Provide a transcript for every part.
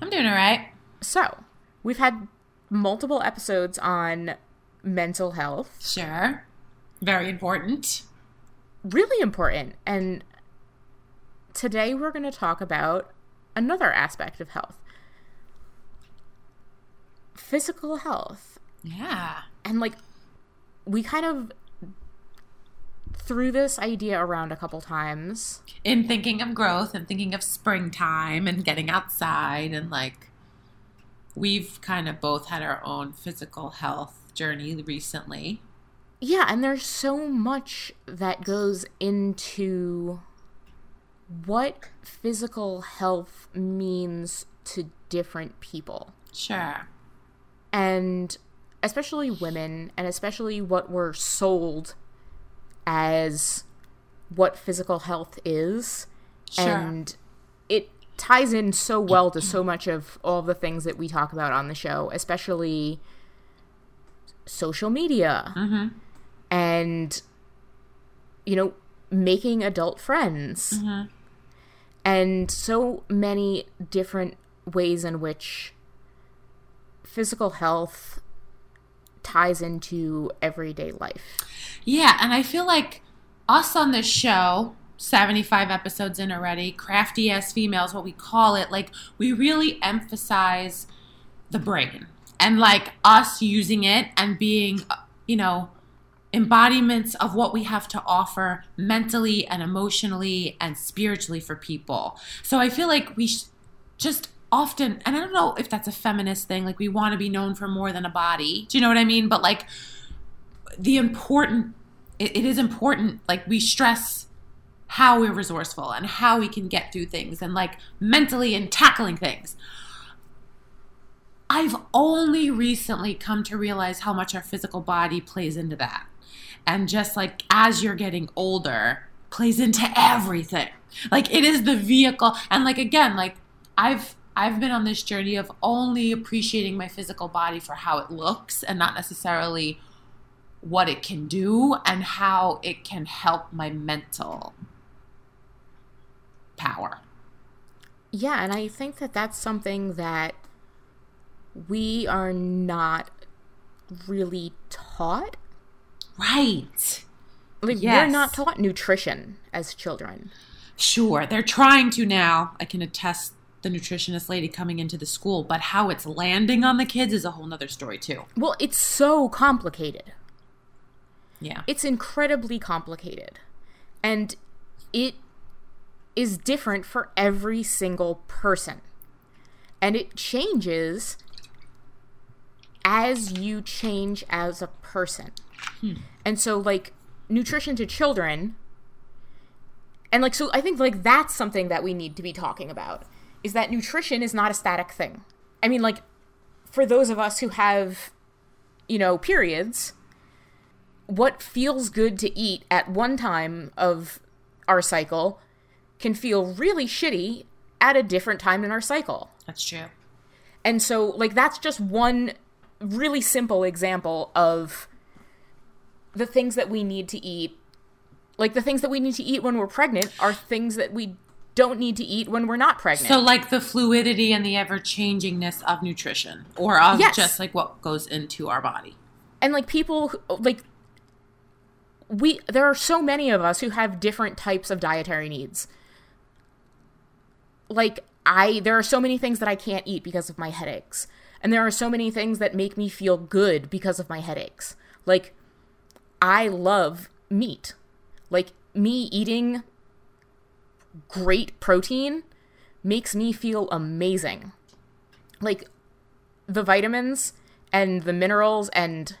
I'm doing all right. So, we've had multiple episodes on mental health. Sure. Very important. Really important. And today we're going to talk about another aspect of health physical health. Yeah. And like, we kind of threw this idea around a couple times. In thinking of growth and thinking of springtime and getting outside and like we've kind of both had our own physical health journey recently. Yeah, and there's so much that goes into what physical health means to different people. Sure. And especially women, and especially what we're sold as what physical health is. Sure. And it ties in so well to so much of all the things that we talk about on the show, especially social media Mm-hmm. and, you know, making adult friends. Mm-hmm. And so many different ways in which physical health ties into everyday life. Yeah, and I feel like us on this show, 75 episodes in already, crafty as females, what we call it, like we really emphasize the brain and like us using it and being, uh, you know, embodiments of what we have to offer mentally and emotionally and spiritually for people. So I feel like we sh- just often, and I don't know if that's a feminist thing, like we want to be known for more than a body. Do you know what I mean? But like the important, it, it is important, like we stress how we're resourceful and how we can get through things and like mentally and tackling things. I've only recently come to realize how much our physical body plays into that. And just like as you're getting older, plays into everything. Like it is the vehicle and like again, like I've I've been on this journey of only appreciating my physical body for how it looks and not necessarily what it can do and how it can help my mental power. Yeah, and I think that that's something that we are not really taught. Right. Like Yes. we're not taught nutrition as children. Sure, they're trying to now. I can attest the nutritionist lady coming into the school, but how it's landing on the kids is a whole nother story too. Well, it's so complicated. Yeah. It's incredibly complicated. And it is different for every single person. And it changes as you change as a person. Hmm. And so, like, nutrition to children, and like, so I think, like, that's something that we need to be talking about is that nutrition is not a static thing. I mean, like, for those of us who have, you know, periods, what feels good to eat at one time of our cycle can feel really shitty at a different time in our cycle. That's true. And so, like, that's just one really simple example of the things that we need to eat. Like, the things that we need to eat when we're pregnant are things that we don't need to eat when we're not pregnant. So, like the fluidity and the ever changingness of nutrition, or of Yes. just like what goes into our body. and like people like we there are so many of us who have different types of dietary needs. Like i there are so many things that i can't eat because of my headaches. And there are so many things that make me feel good because of my headaches. Like i love meat. Like me eating great protein makes me feel amazing. Like the vitamins and the minerals and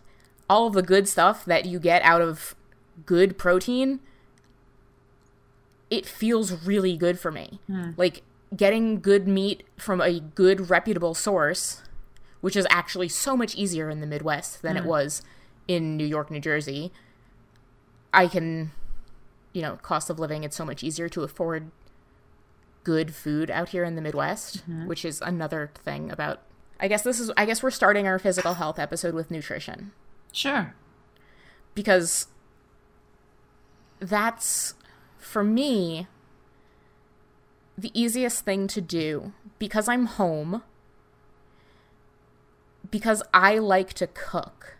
all of the good stuff that you get out of good protein it feels really good for me hmm. like getting good meat from a good reputable source, which is actually so much easier in the Midwest than it hmm. was in New York, New Jersey. I can, you know, cost of living, it's so much easier to afford good food out here in the Midwest, mm-hmm. which is another thing about. I guess this is, I guess we're starting our physical health episode with nutrition Sure. because that's for me the easiest thing to do because I'm home because I like to cook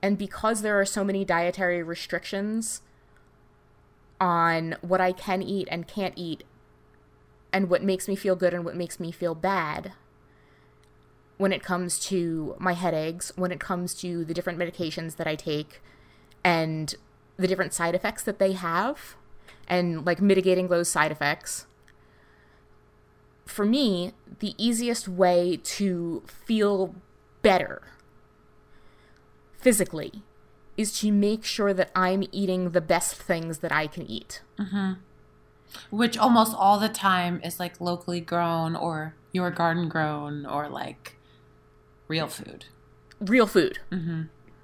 and because there are so many dietary restrictions on what I can eat and can't eat and what makes me feel good and what makes me feel bad when it comes to my headaches, when it comes to the different medications that I take, and the different side effects that they have, and like mitigating those side effects. For me, the easiest way to feel better physically is to make sure that I'm eating the best things that I can eat. Which almost all the time is like locally grown or your garden grown or like real food. Real food. Mm-hmm.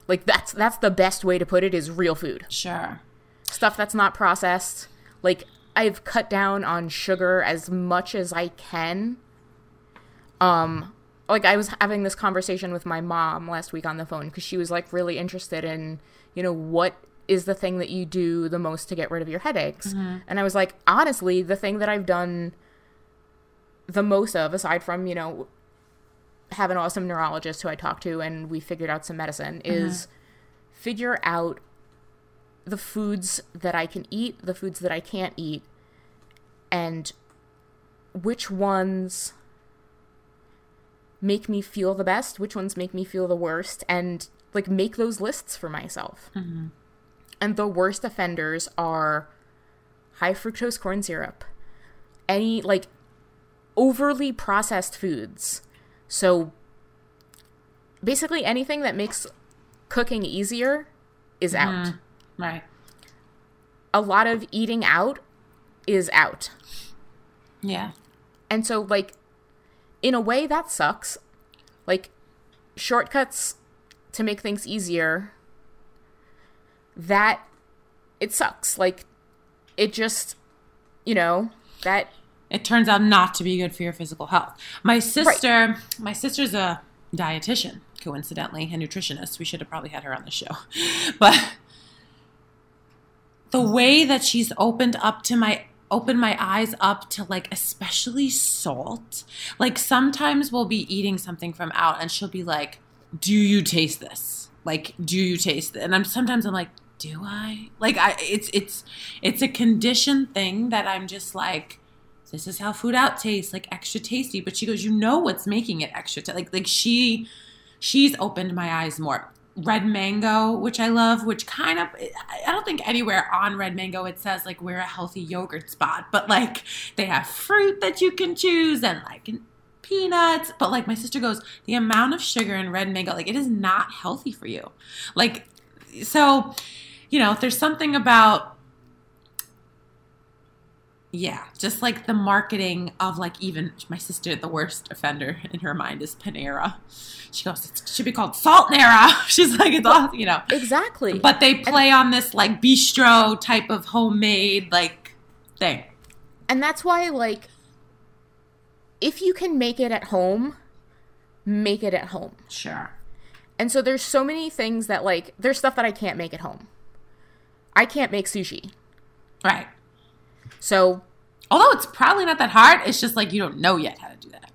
Like that's that's the best way to put it is real food. Sure. stuff that's not processed. Like I've cut down on sugar as much as I can. Um like I was having this conversation with my mom last week on the phone cuz she was like really interested in, you know, what is the thing that you do the most to get rid of your headaches? And I was like, honestly, the thing that I've done the most of aside from, you know, have an awesome neurologist who I talked to and we figured out some medicine mm-hmm. is figure out the foods that I can eat, the foods that I can't eat, and which ones make me feel the best, which ones make me feel the worst, and like make those lists for myself. Mm-hmm. And the worst offenders are high fructose corn syrup, any like overly processed foods. So basically anything that makes cooking easier is mm-hmm. out Right. a lot of eating out is out. Yeah. And so, like, in a way, that sucks. Like, shortcuts to make things easier, that it sucks. Like, it just, you know, that It turns out not to be good for your physical health. My sister, my sister's a dietitian, coincidentally, a nutritionist. We should have probably had her on the show. But the way that she's opened up to my opened my eyes up to like especially salt. Like sometimes we'll be eating something from out and she'll be like, "Do you taste this?" Like, "Do you taste it?" And I'm sometimes I'm like, "Do I?" Like I it's it's it's a conditioned thing that I'm just like this is how food out tastes like extra tasty. But she goes you know what's making it extra ta-? like like she she's opened my eyes more. Red mango which i love which kind of i don't think anywhere on red mango it says like we're a healthy yogurt spot but like they have fruit that you can choose and like peanuts. But like my sister goes the amount of sugar in red mango like it is not healthy for you. Like so you know there's something about yeah, just like the marketing of like even my sister, the worst offender in her mind is Panera. She goes, it should be called Salt Nera. She's like, it's all, you know. exactly. But they play on this like bistro type of homemade like thing. and that's why, like, if you can make it at home, make it at home. Sure. And so there's so many things that, like, there's stuff that I can't make at home. I can't make sushi. Right. So Although it's probably not that hard, it's just like you don't know yet how to do that.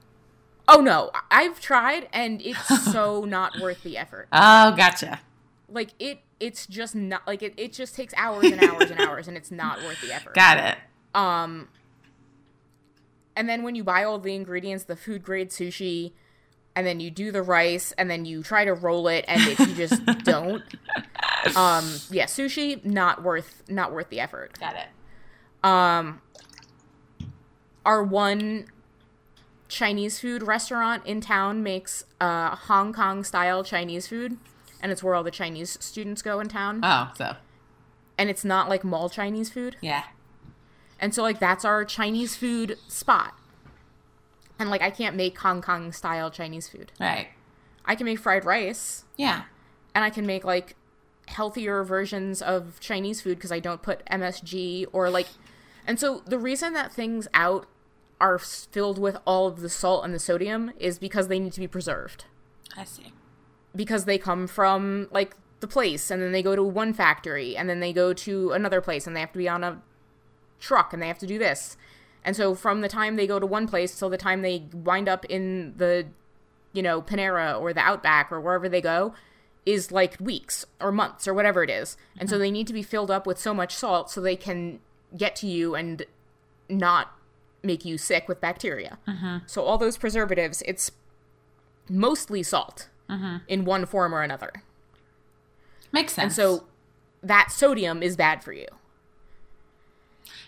Oh no, I've tried and it's so not worth the effort. Oh, gotcha. Like it it's just not like it, it just takes hours and hours and hours and it's not worth the effort. Got it. Um and then when you buy all the ingredients, the food grade sushi, and then you do the rice and then you try to roll it and if you just don't um yeah, sushi not worth not worth the effort. Got it. Um our one Chinese food restaurant in town makes uh, Hong Kong style Chinese food, and it's where all the Chinese students go in town. Oh, so and it's not like mall Chinese food, yeah. and so like that's our Chinese food spot. And like I can't make Hong Kong style Chinese food. Right. I can make fried rice Yeah. and I can make like healthier versions of Chinese food because I don't put MSG or like and so the reason that things out are filled with all of the salt and the sodium is because they need to be preserved. I see. because they come from like the place and then they go to one factory and then they go to another place and they have to be on a truck and they have to do this. And so from the time they go to one place till the time they wind up in the you know, Panera or the Outback or wherever they go is like weeks or months or whatever it is. And so mm-hmm. they need to be filled up with so much salt so they can get to you and not make you sick with bacteria. Mm-hmm. So all those preservatives, it's mostly salt mm-hmm. in one form or another. Makes sense. And so that sodium is bad for you.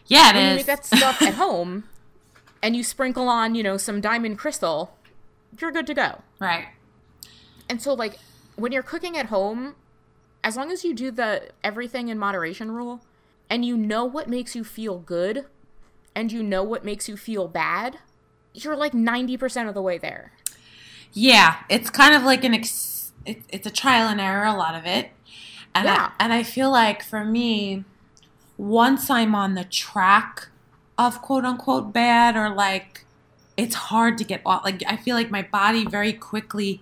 yeah, When it you is. make that stuff at home and you sprinkle on, you know, some diamond crystal, you're good to go. right. And so like when you're cooking at home, as long as you do the everything in moderation rule and you know what makes you feel good and you know what makes you feel bad, you're like 90% of the way there. Yeah, it's kind of like an ex- it, it's a trial and error a lot of it. And Yeah. I, and I feel like for me once I'm on the track of quote unquote bad or like it's hard to get off like I feel like my body very quickly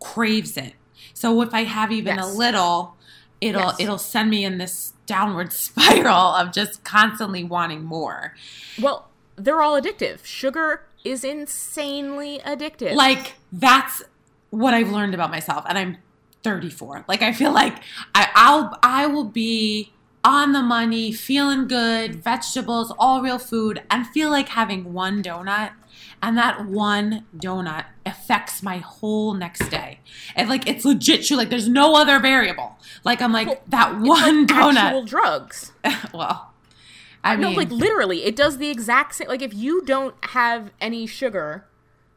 craves it. So if I have even a little it'll Yes. it'll send me in this downward spiral of just constantly wanting more. Well, they're all addictive. Sugar is insanely addictive. like that's what I've learned about myself, and I'm 34. Like I feel like I, I'll I will be on the money, feeling good, vegetables, all real food, and feel like having one donut. And that one donut affects my whole next day. And like it's legit true. Like there's no other variable. Like I'm like Well, that It's one like donut. actual drugs. well, I No, mean, like literally, it does the exact same. Like if you don't have any sugar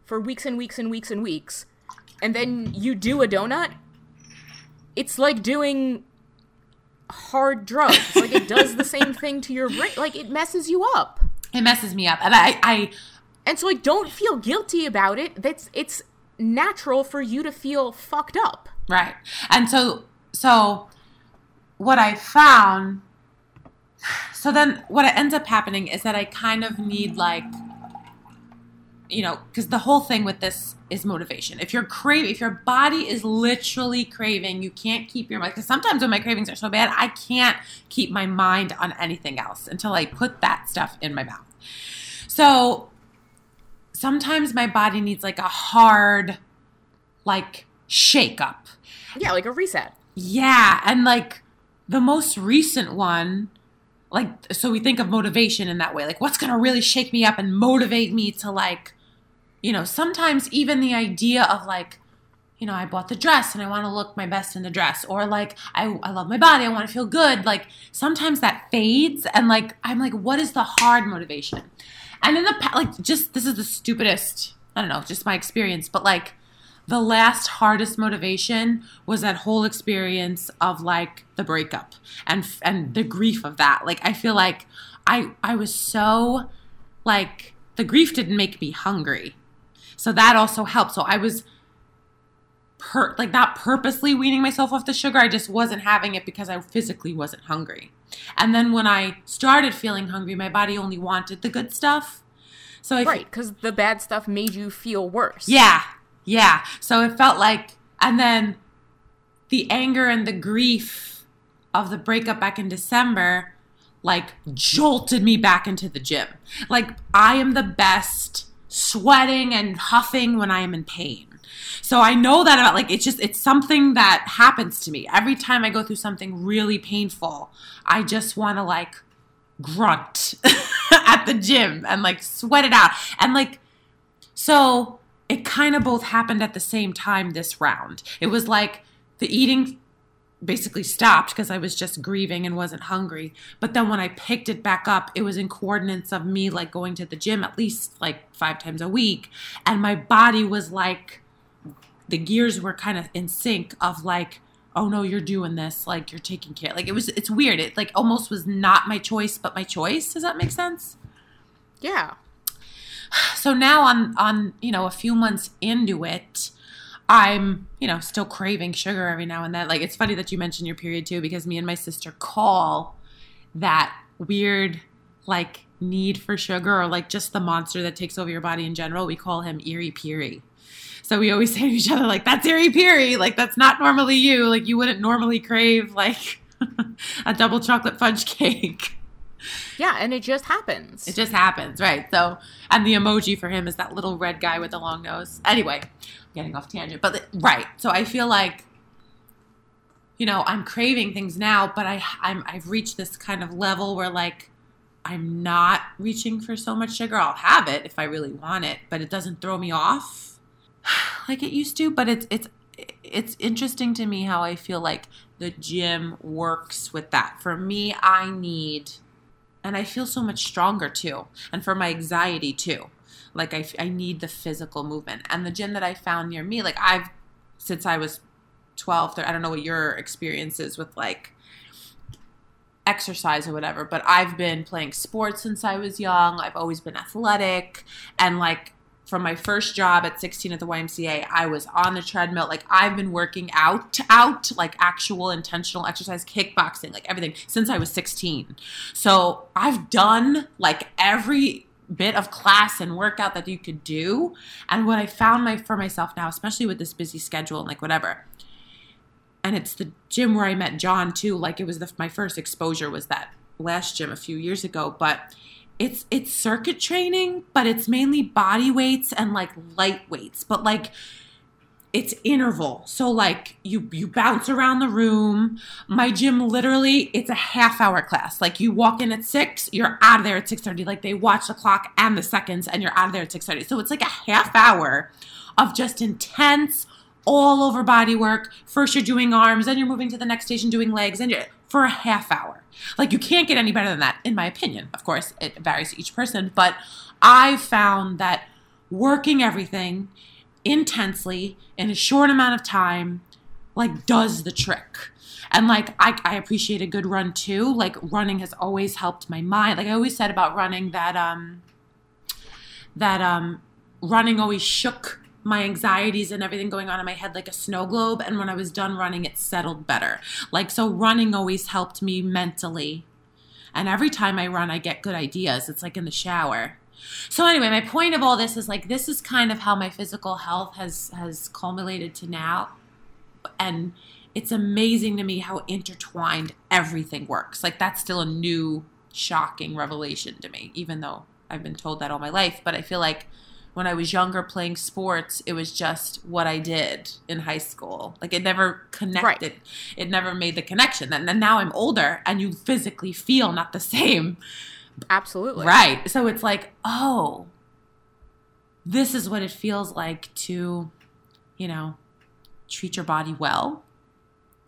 for weeks and weeks and weeks and weeks, and then you do a donut, it's like doing hard drugs. like it does the same thing to your brain. Like it messes you up. it messes me up, and I I And so like don't feel guilty about it. That's it's natural for you to feel fucked up. Right. And so so what I found so then what ends up happening is that I kind of need like you know, because the whole thing with this is motivation. If you're craving, if your body is literally craving, you can't keep your mind. Because sometimes when my cravings are so bad, I can't keep my mind on anything else until I put that stuff in my mouth. So sometimes my body needs like a hard, like shake up. Yeah, like a reset. Yeah, and like the most recent one, like so we think of motivation in that way. Like what's going to really shake me up and motivate me to like you know, sometimes even the idea of like you know, I bought the dress and I want to look my best in the dress or like I I love my body, I want to feel good. Like sometimes that fades and like I'm like what is the hard motivation? And in the like just this is the stupidest, I don't know, just my experience, but like the last hardest motivation was that whole experience of like the breakup and and the grief of that. Like i feel like i i was so like the grief didn't make me hungry. So that also helped. So i was per like not purposely weaning myself off the sugar. I just wasn't having it because i physically wasn't hungry and then when i started feeling hungry my body only wanted the good stuff so I f- Right, because the bad stuff made you feel worse. yeah, yeah. So it felt like, and then the anger and the grief of the breakup back in December, like jolted me back into the gym. Like I am the best sweating and huffing when I am in pain. So I know that about like it's just it's something that happens to me every time I go through something really painful. I just want to like grunt at the gym and like sweat it out and like so it kind of both happened at the same time this round. It was like the eating basically stopped because I was just grieving and wasn't hungry. But then when I picked it back up, it was in coordinates of me like going to the gym at least like five times a week. And my body was like, the gears were kind of in sync of like, oh no, you're doing this. Like you're taking care. Like it was, it's weird. It like almost was not my choice, but my choice. Does that make sense? Yeah. so now on on you know a few months into it i'm you know still craving sugar every now and then like it's funny that you mentioned your period too because me and my sister call that weird like need for sugar or like just the monster that takes over your body in general we call him Eerie Peary so we always say to each other like that's Eerie Peary like that's not normally you like you wouldn't normally crave like a double chocolate fudge cake Yeah, and it just happens. It just happens, right? So, and the emoji for him is that little red guy with the long nose. Anyway, I'm getting off tangent, but right. So I feel like, you know, I'm craving things now, but I I'm I've reached this kind of level where like I'm not reaching for so much sugar. I'll have it if I really want it, but it doesn't throw me off like it used to. But it's it's it's interesting to me how I feel like the gym works with that. For me, I need and I feel so much stronger too. And for my anxiety too. Like I, I need the physical movement. And the gym that I found near me, like I've, since I was 12, I don't know what your experience is with like exercise or whatever, but I've been playing sports since I was young. I've always been athletic. And like from my first job at 16 at the YMCA, I was on the treadmill. Like I've been working out, out like actual intentional exercise, kickboxing, like everything since I was 16. So I've done like every bit of class and workout that you could do. And what I found my for myself now, especially with this busy schedule and like whatever, and it's the gym where I met John too. Like it was the, my first exposure was that last gym a few years ago, but it's it's circuit training, but it's mainly body weights and like light weights, but like it's interval. So like you you bounce around the room. My gym literally it's a half hour class. Like you walk in at 6, you're out of there at 6:30. Like they watch the clock and the seconds and you're out of there at 6:30. So it's like a half hour of just intense all over body work. First you're doing arms, then you're moving to the next station doing legs and you're for a half hour. Like you can't get any better than that, in my opinion. Of course, it varies to each person, but I've found that working everything intensely in a short amount of time, like does the trick. And like I, I appreciate a good run too. Like running has always helped my mind. Like I always said about running that um that um running always shook my anxieties and everything going on in my head like a snow globe. And when I was done running, it settled better. Like, so running always helped me mentally. And every time I run, I get good ideas. It's like in the shower. So anyway, my point of all this is like this is kind of how my physical health has has culminated to now. And it's amazing to me how intertwined everything works. Like that's still a new shocking revelation to me, even though I've been told that all my life, but I feel like when I was younger playing sports, it was just what I did in high school. Like it never connected. Right. It never made the connection. And then now I'm older and you physically feel not the same. Absolutely. Right. So it's like, oh, this is what it feels like to, you know, treat your body well.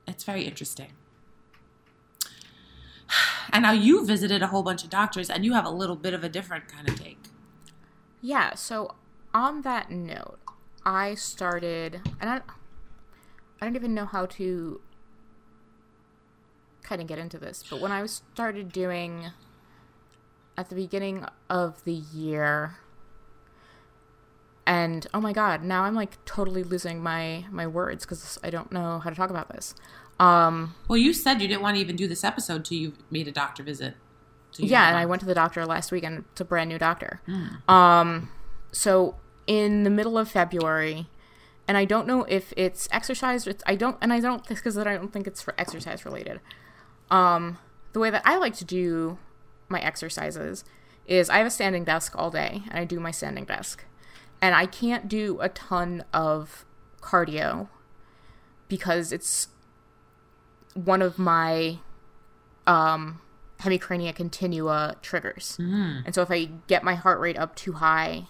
It's very interesting. And now you visited a whole bunch of doctors and you have a little bit of a different kind of take. Yeah, so on that note, I started, and I, I don't even know how to kind of get into this, but when I started doing at the beginning of the year, and oh my god, now I'm like totally losing my my words because I don't know how to talk about this. Um, well, you said you didn't want to even do this episode till you made a doctor visit yeah, and I went to the doctor last week, and it's a brand new doctor. Mm. Um, so in the middle of February, and I don't know if it's exercise. It's, I don't, and I don't because I don't think it's for exercise related. Um, the way that I like to do my exercises is I have a standing desk all day, and I do my standing desk, and I can't do a ton of cardio because it's one of my um hemicrania continua triggers. Mm. And so if I get my heart rate up too high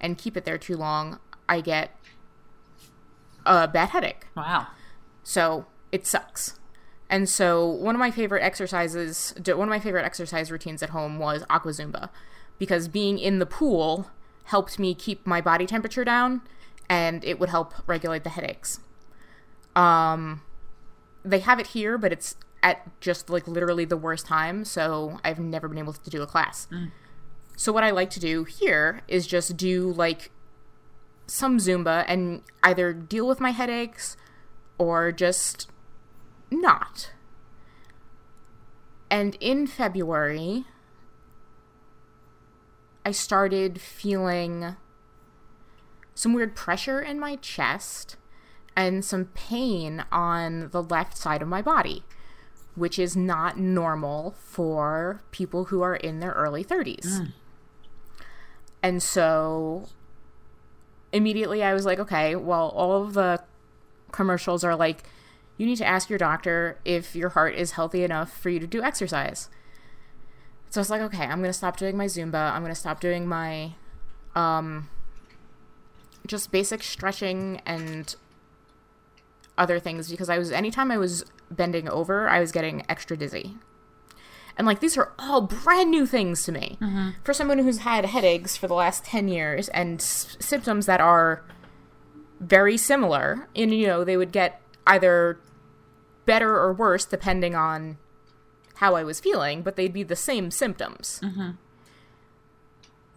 and keep it there too long, I get a bad headache. Wow. So it sucks. And so one of my favorite exercises, one of my favorite exercise routines at home was aqua zumba because being in the pool helped me keep my body temperature down and it would help regulate the headaches. Um they have it here, but it's at just like literally the worst time, so I've never been able to do a class. Mm. So what I like to do here is just do like some Zumba and either deal with my headaches or just not. And in February, I started feeling some weird pressure in my chest and some pain on the left side of my body, which is not normal for people who are in their early 30s. And so immediately I was like, okay, well, all of the commercials are like, you need to ask your doctor if your heart is healthy enough for you to do exercise. So I was like, okay, I'm gonna stop doing my Zumba. I'm gonna stop doing my, um, just basic stretching and other things because I was anytime I was bending over, I was getting extra dizzy. And like these are all brand new things to me mm-hmm. for someone who's had headaches for the last 10 years and s- symptoms that are very similar. And you know, they would get either better or worse depending on how I was feeling, but they'd be the same symptoms. Mm-hmm.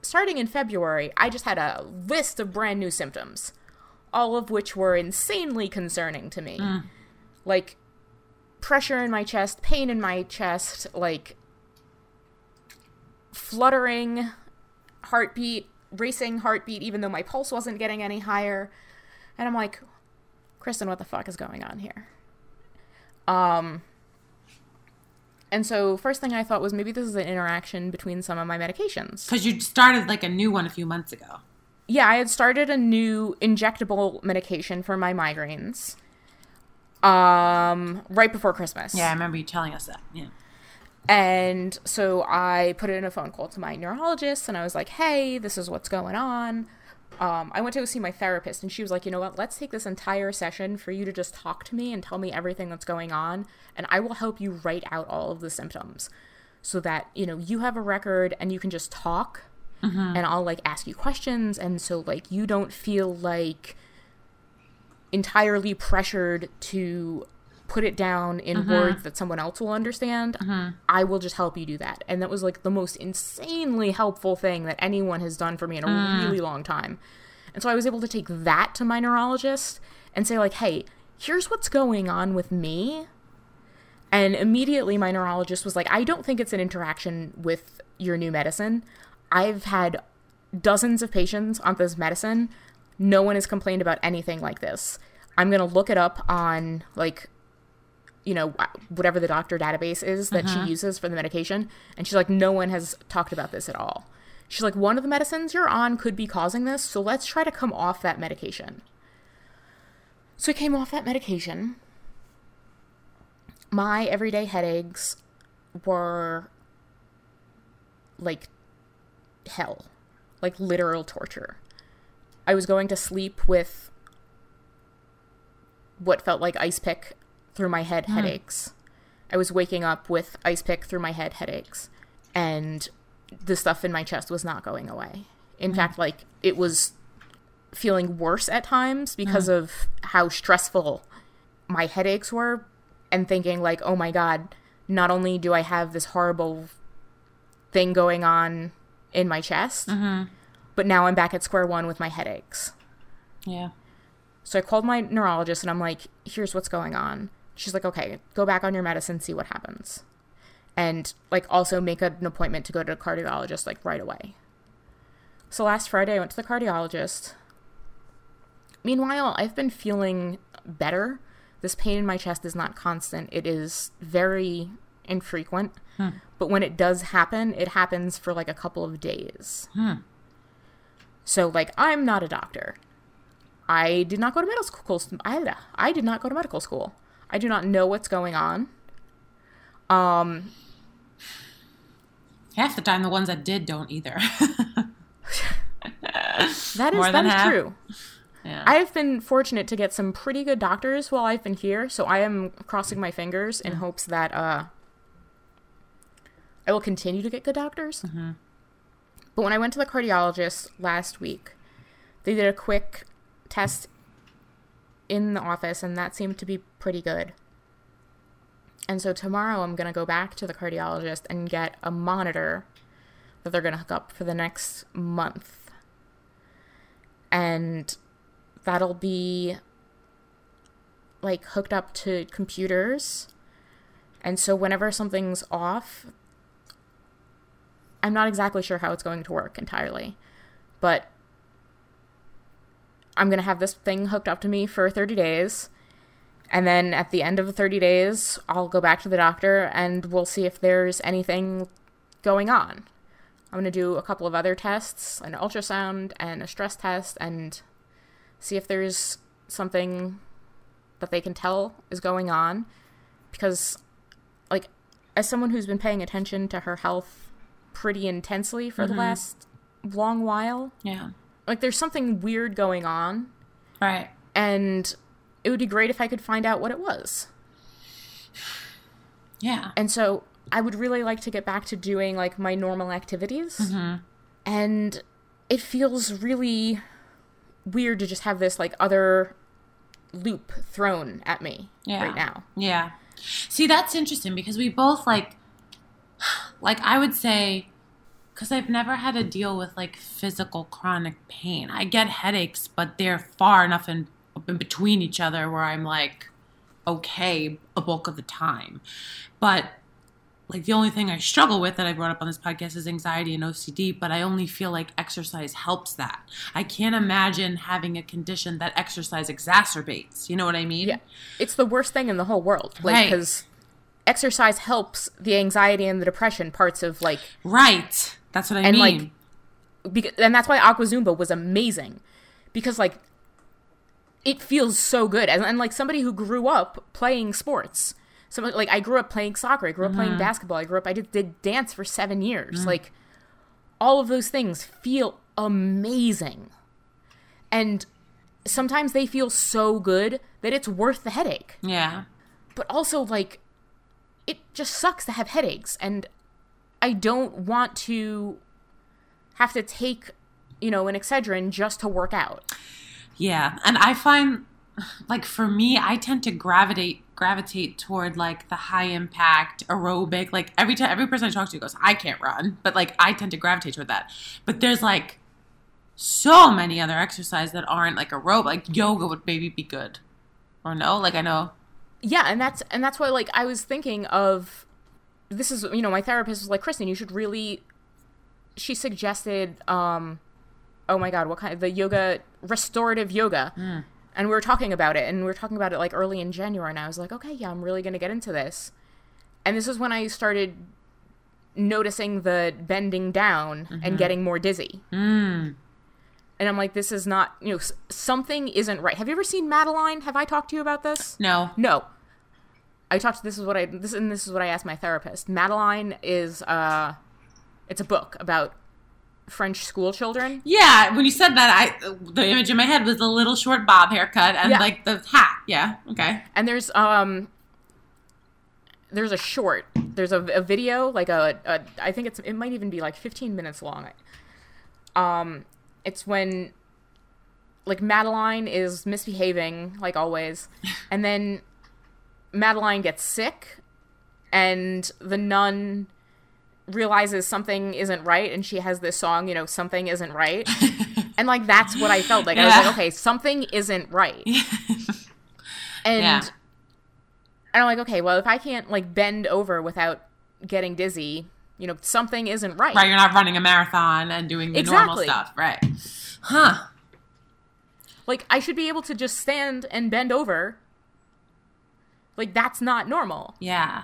Starting in February, I just had a list of brand new symptoms, all of which were insanely concerning to me. Like pressure in my chest, pain in my chest, like fluttering heartbeat, racing heartbeat, even though my pulse wasn't getting any higher. And I'm like, Kristen, what the fuck is going on here? Um, and so first thing I thought was maybe this is an interaction between some of my medications. Because you started like a new one a few months ago. Yeah, I had started a new injectable medication for my migraines. Um, right before Christmas. Yeah, I remember you telling us that. Yeah. And so I put it in a phone call to my neurologist and I was like, hey, this is what's going on. Um, I went to go see my therapist and she was like, you know what, let's take this entire session for you to just talk to me and tell me everything that's going on. And I will help you write out all of the symptoms so that, you know, you have a record and you can just talk Mm-hmm. and I'll like ask you questions. And so, like, you don't feel like entirely pressured to put it down in mm-hmm. words that someone else will understand, mm-hmm. I will just help you do that. And that was like the most insanely helpful thing that anyone has done for me in a really long time. And so I was able to take that to my neurologist and say, like, hey, here's what's going on with me. And immediately my neurologist was like, I don't think it's an interaction with your new medicine. I've had dozens of patients on this medicine. No one has complained about anything like this. I'm going to look it up on like you know whatever the doctor database is that she uh-huh. uses for the medication and she's like no one has talked about this at all. She's like one of the medicines you're on could be causing this, so let's try to come off that medication. So I came off that medication. My everyday headaches were like hell, like literal torture. I was going to sleep with what felt like ice pick through my head hmm. headaches. I was waking up with ice pick through my head headaches, and the stuff in my chest was not going away. In hmm. fact, like it was feeling worse at times because hmm. of how stressful my headaches were, and thinking like, oh my god, not only do I have this horrible thing going on in my chest, mm-hmm. but now I'm back at square one with my headaches. Yeah. So I called my neurologist and I'm like, here's what's going on. She's like, okay, go back on your medicine, see what happens. And like also make an appointment to go to a cardiologist like right away. So last Friday I went to the cardiologist. Meanwhile, I've been feeling better. This pain in my chest is not constant. It is very infrequent. But when it does happen, it happens for like a couple of days. So like I'm not a doctor. I did not go to medical school. I, I did not go to medical school. I do not know what's going on. Um, Half the time, the ones that did don't either. that is More that is half? true. yeah. I've been fortunate to get some pretty good doctors while I've been here, so I am crossing my fingers in hopes that uh, I will continue to get good doctors. Mm-hmm. But when I went to the cardiologist last week, they did a quick test in the office, and that seemed to be pretty good. And so tomorrow I'm going to go back to the cardiologist and get a monitor that they're going to hook up for the next month. And that'll be like hooked up to computers. And so whenever something's off, I'm not exactly sure how it's going to work entirely. But I'm going to have this thing hooked up to me for 30 days. And then at the end of the 30 days, I'll go back to the doctor and we'll see if there's anything going on. I'm going to do a couple of other tests, an ultrasound and a stress test, and see if there's something that they can tell is going on. Because, like, as someone who's been paying attention to her health pretty intensely for Mm-hmm. the last long while, Yeah. like, there's something weird going on, Right. and it would be great if I could find out what it was. Yeah. And so I would really like to get back to doing like my normal activities. Mm-hmm. And it feels really weird to just have this like other loop thrown at me Yeah. right now. Yeah. See, that's interesting because we both like, like I would say, because I've never had to deal with like physical chronic pain. I get headaches, but they're far enough in, in between each other where I'm like okay a bulk of the time. But like the only thing I struggle with that I brought up on this podcast is anxiety and OCD, but I only feel like exercise helps that. I can't imagine having a condition that exercise exacerbates. You know what I mean? Yeah. It's the worst thing in the whole world. Like, Right. because exercise helps the anxiety and the depression parts of like, Right. That's what I And, mean. like, because, and that's why Aqua Zumba was amazing. Because like it feels so good. And, and like somebody who grew up playing sports. Like i grew up playing soccer. I grew up Mm-hmm. playing basketball. I grew up i did, did dance for seven years. Like all of those things feel amazing. And sometimes they feel so good that it's worth the headache. Yeah. but also like it just sucks to have headaches and i don't want to have to take you know an excedrin just to work out Yeah. And I find like for me, I tend to gravitate gravitate toward like the high impact aerobic. Like every time every person I talk to goes, I can't run. But like I tend to gravitate toward that. But there's like so many other exercises that aren't like aerobic. Like yoga would maybe be good. Or no? Like I know yeah and that's and that's why like i was thinking of this is you know my therapist was like kristen you should really she suggested um oh my god what kind of the yoga restorative yoga. And we were talking about it and we were talking about it like early in january and i was like okay yeah i'm really gonna get into this. And this is when i started noticing the bending down and getting more dizzy. Mm. and i'm like this is not you know something isn't right. Have you ever seen madeline? Have i talked to you about this? No. no. I talked this is what I this and this is what I asked my therapist. Madeline is uh it's a book about French school children. Yeah, when you said that, I the image in my head was the little short bob haircut and Yeah. like the hat. Yeah, okay. And there's um there's a short. There's a, a video like a, a I think it's it might even be like 15 minutes long. Um it's when like Madeline is misbehaving like always and then Madeline gets sick and the nun realizes something isn't right and she has this song, you know, something isn't right. and like that's what I felt like. I was like, okay, something isn't right. and Yeah. and I'm like, okay, well, if I can't like bend over without getting dizzy, you know, something isn't right. Right, you're not running a marathon and doing the normal stuff. Right. Huh. Like I should be able to just stand and bend over. Like that's not normal. Yeah.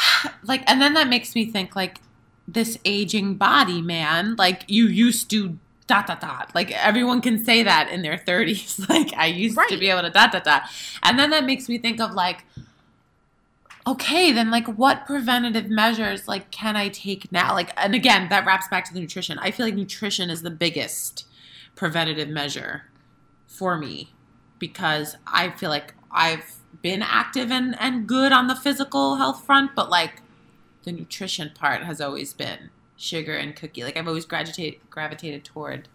Like, and then that makes me think, like, this aging body, man. Like, you used to dot dot dot. Like, everyone can say that in their 30s. Like, I used to be able to dot dot dot. And then that makes me think of, like, okay, then, like, what preventative measures, like, can I take now? Like, and again, that wraps back to the nutrition. I feel like nutrition is the biggest preventative measure for me because I feel like I've been active and, and good on the physical health front, but like the nutrition part has always been sugar and cookie. Like I've always gravitated gravitated toward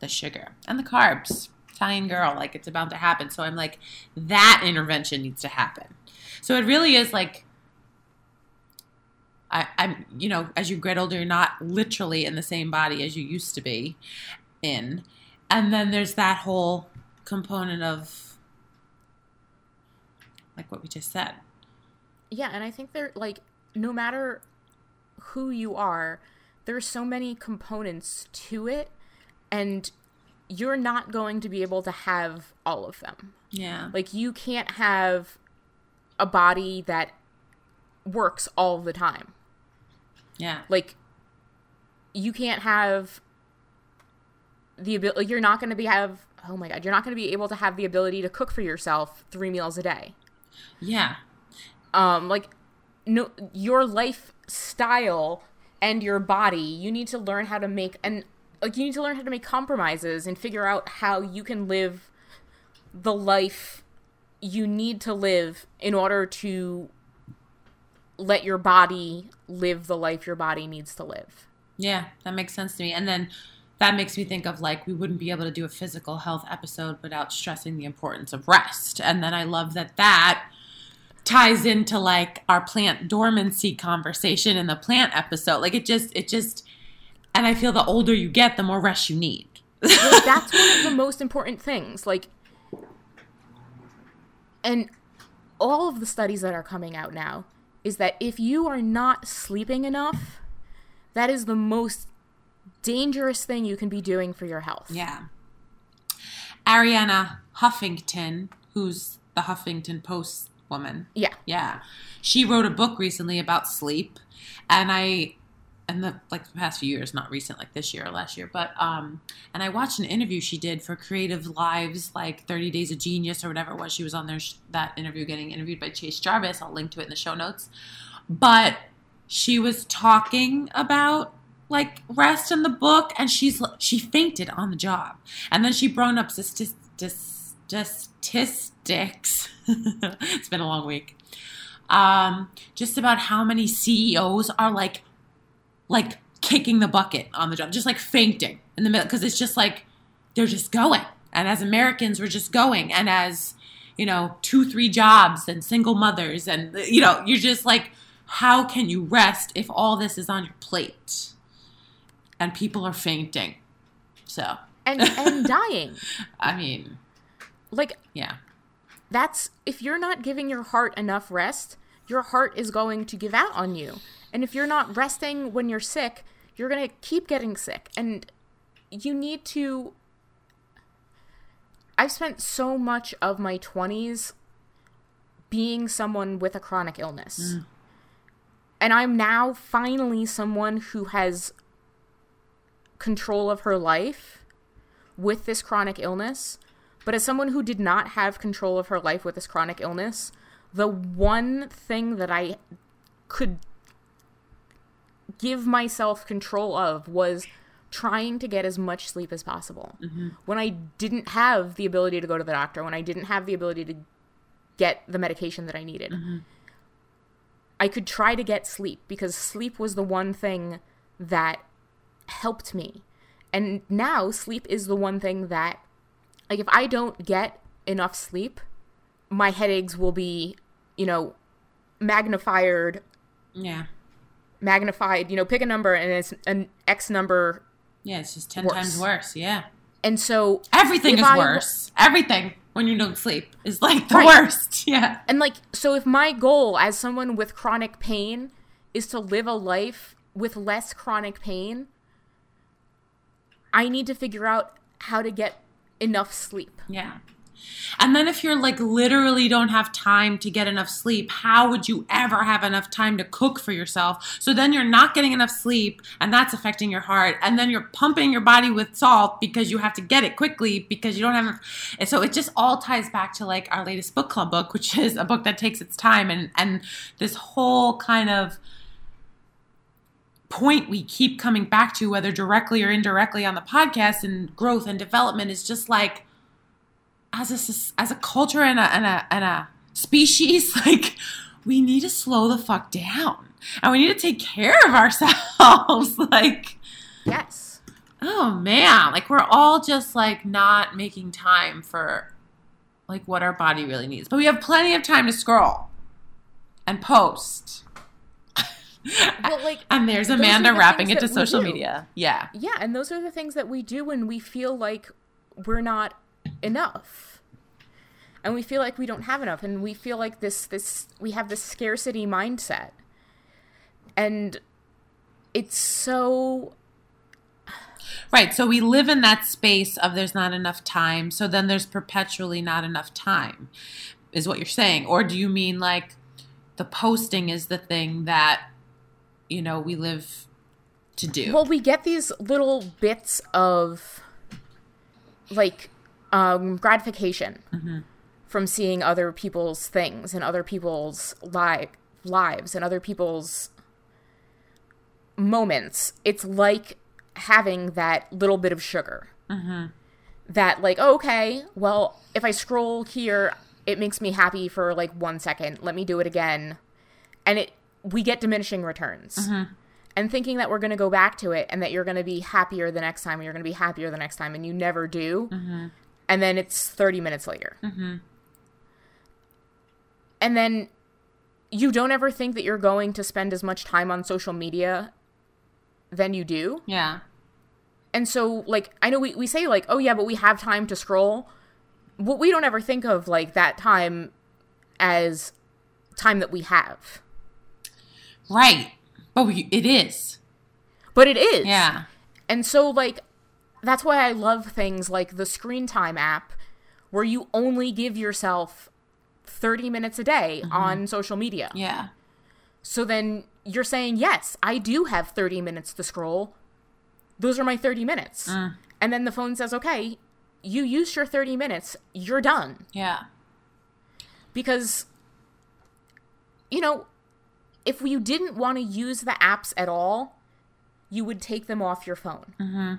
the sugar and the carbs. Italian girl, like it's about to happen. So I'm like, that intervention needs to happen. So it really is like I, I'm, you know, as you get older, you're not literally in the same body as you used to be in. And then there's that whole component of like what we just said. Yeah, and I think they're like no matter who you are, there's so many components to it and you're not going to be able to have all of them. Yeah. Like you can't have a body that works all the time. Yeah. Like you can't have the ability you're not going to be have oh my god, you're not going to be able to have the ability to cook for yourself 3 meals a day. Yeah. Um like no your lifestyle and your body, you need to learn how to make and like you need to learn how to make compromises and figure out how you can live the life you need to live in order to let your body live the life your body needs to live. Yeah, that makes sense to me. And then that makes me think of like we wouldn't be able to do a physical health episode without stressing the importance of rest. And then I love that that ties into like our plant dormancy conversation in the plant episode. Like it just it just and I feel the older you get, the more rest you need. like, that's one of the most important things. Like and all of the studies that are coming out now is that if you are not sleeping enough, that is the most dangerous thing you can be doing for your health. Yeah. Arianna Huffington, who's the Huffington Post woman. Yeah. Yeah. She wrote a book recently about sleep. And I and the like the past few years, not recent, like this year or last year, but um, and I watched an interview she did for Creative Lives, like Thirty Days of Genius or whatever it was. She was on there that interview, getting interviewed by Chase Jarvis. I'll link to it in the show notes. But she was talking about like rest in the book, and she's she fainted on the job, and then she brought up statistics. it's been a long week. Um, just about how many CEOs are like like kicking the bucket on the job, just like fainting in the middle because it's just like they're just going. And as Americans, we're just going. And as you know, two, three jobs and single mothers, and you know, you're just like, how can you rest if all this is on your plate and people are fainting? So and and dying. I mean, like yeah, that's if you're not giving your heart enough rest, your heart is going to give out on you. And if you're not resting when you're sick, you're going to keep getting sick. And you need to. I've spent so much of my 20s being someone with a chronic illness. Mm. And I'm now finally someone who has control of her life with this chronic illness. But as someone who did not have control of her life with this chronic illness, the one thing that I could give myself control of was trying to get as much sleep as possible. Mm-hmm. When I didn't have the ability to go to the doctor, when I didn't have the ability to get the medication that I needed, mm-hmm. I could try to get sleep because sleep was the one thing that helped me. And now sleep is the one thing that, like, if I don't get enough sleep, my headaches will be, you know, magnified. Yeah magnified, you know, pick a number and it's an X number. Yeah, it's just 10 worse. times worse. Yeah. And so everything is I, worse. Everything when you don't sleep is like the right. worst. Yeah. And like, so if my goal as someone with chronic pain is to live a life with less chronic pain, I need to figure out how to get enough sleep. Yeah. And then if you're like literally don't have time to get enough sleep, how would you ever have enough time to cook for yourself? So then you're not getting enough sleep and that's affecting your heart. And then you're pumping your body with salt because you have to get it quickly because you don't have. And so it just all ties back to like our latest book club book, which is a book that takes its time and and this whole kind of point we keep coming back to whether directly or indirectly on the podcast and growth and development is just like as a as a culture and a and a and a species, like we need to slow the fuck down and we need to take care of ourselves. like, yes. Oh man, like we're all just like not making time for like what our body really needs. But we have plenty of time to scroll and post. Like, and there's Amanda the wrapping it to social media. Yeah. Yeah, and those are the things that we do when we feel like we're not enough. And we feel like we don't have enough and we feel like this this we have this scarcity mindset. And it's so Right. So we live in that space of there's not enough time. So then there's perpetually not enough time, is what you're saying. Or do you mean like the posting is the thing that, you know, we live to do? well we get these little bits of like um gratification from seeing other people's things and other people's li- lives and other people's moments. It's like having that little bit of sugar. That, like, oh, okay, well, if I scroll here, it makes me happy for like one second. Let me do it again. And it, we get diminishing returns. Mm-hmm. And thinking that we're going to go back to it and that you're going to be happier the next time and you're going to be happier the next time and you never do. Mm-hmm. And then it's 30 minutes later. Mm-hmm. And then you don't ever think that you're going to spend as much time on social media than you do. yeah. And so, like, I know we, we say, like, oh, yeah, but we have time to scroll. But we don't ever think of, like, that time as time that we have. Right. But we, it is. But it is. Yeah. And so, like, that's why I love things like the screen time app, where you only give yourself 30 minutes a day mm-hmm. on social media. Yeah. So then you're saying, yes, I do have 30 minutes to scroll. Those are my 30 minutes. Mm. And then the phone says, okay, you used your 30 minutes. You're done. Yeah. Because, you know, if you didn't want to use the apps at all, you would take them off your phone. Mm-hmm.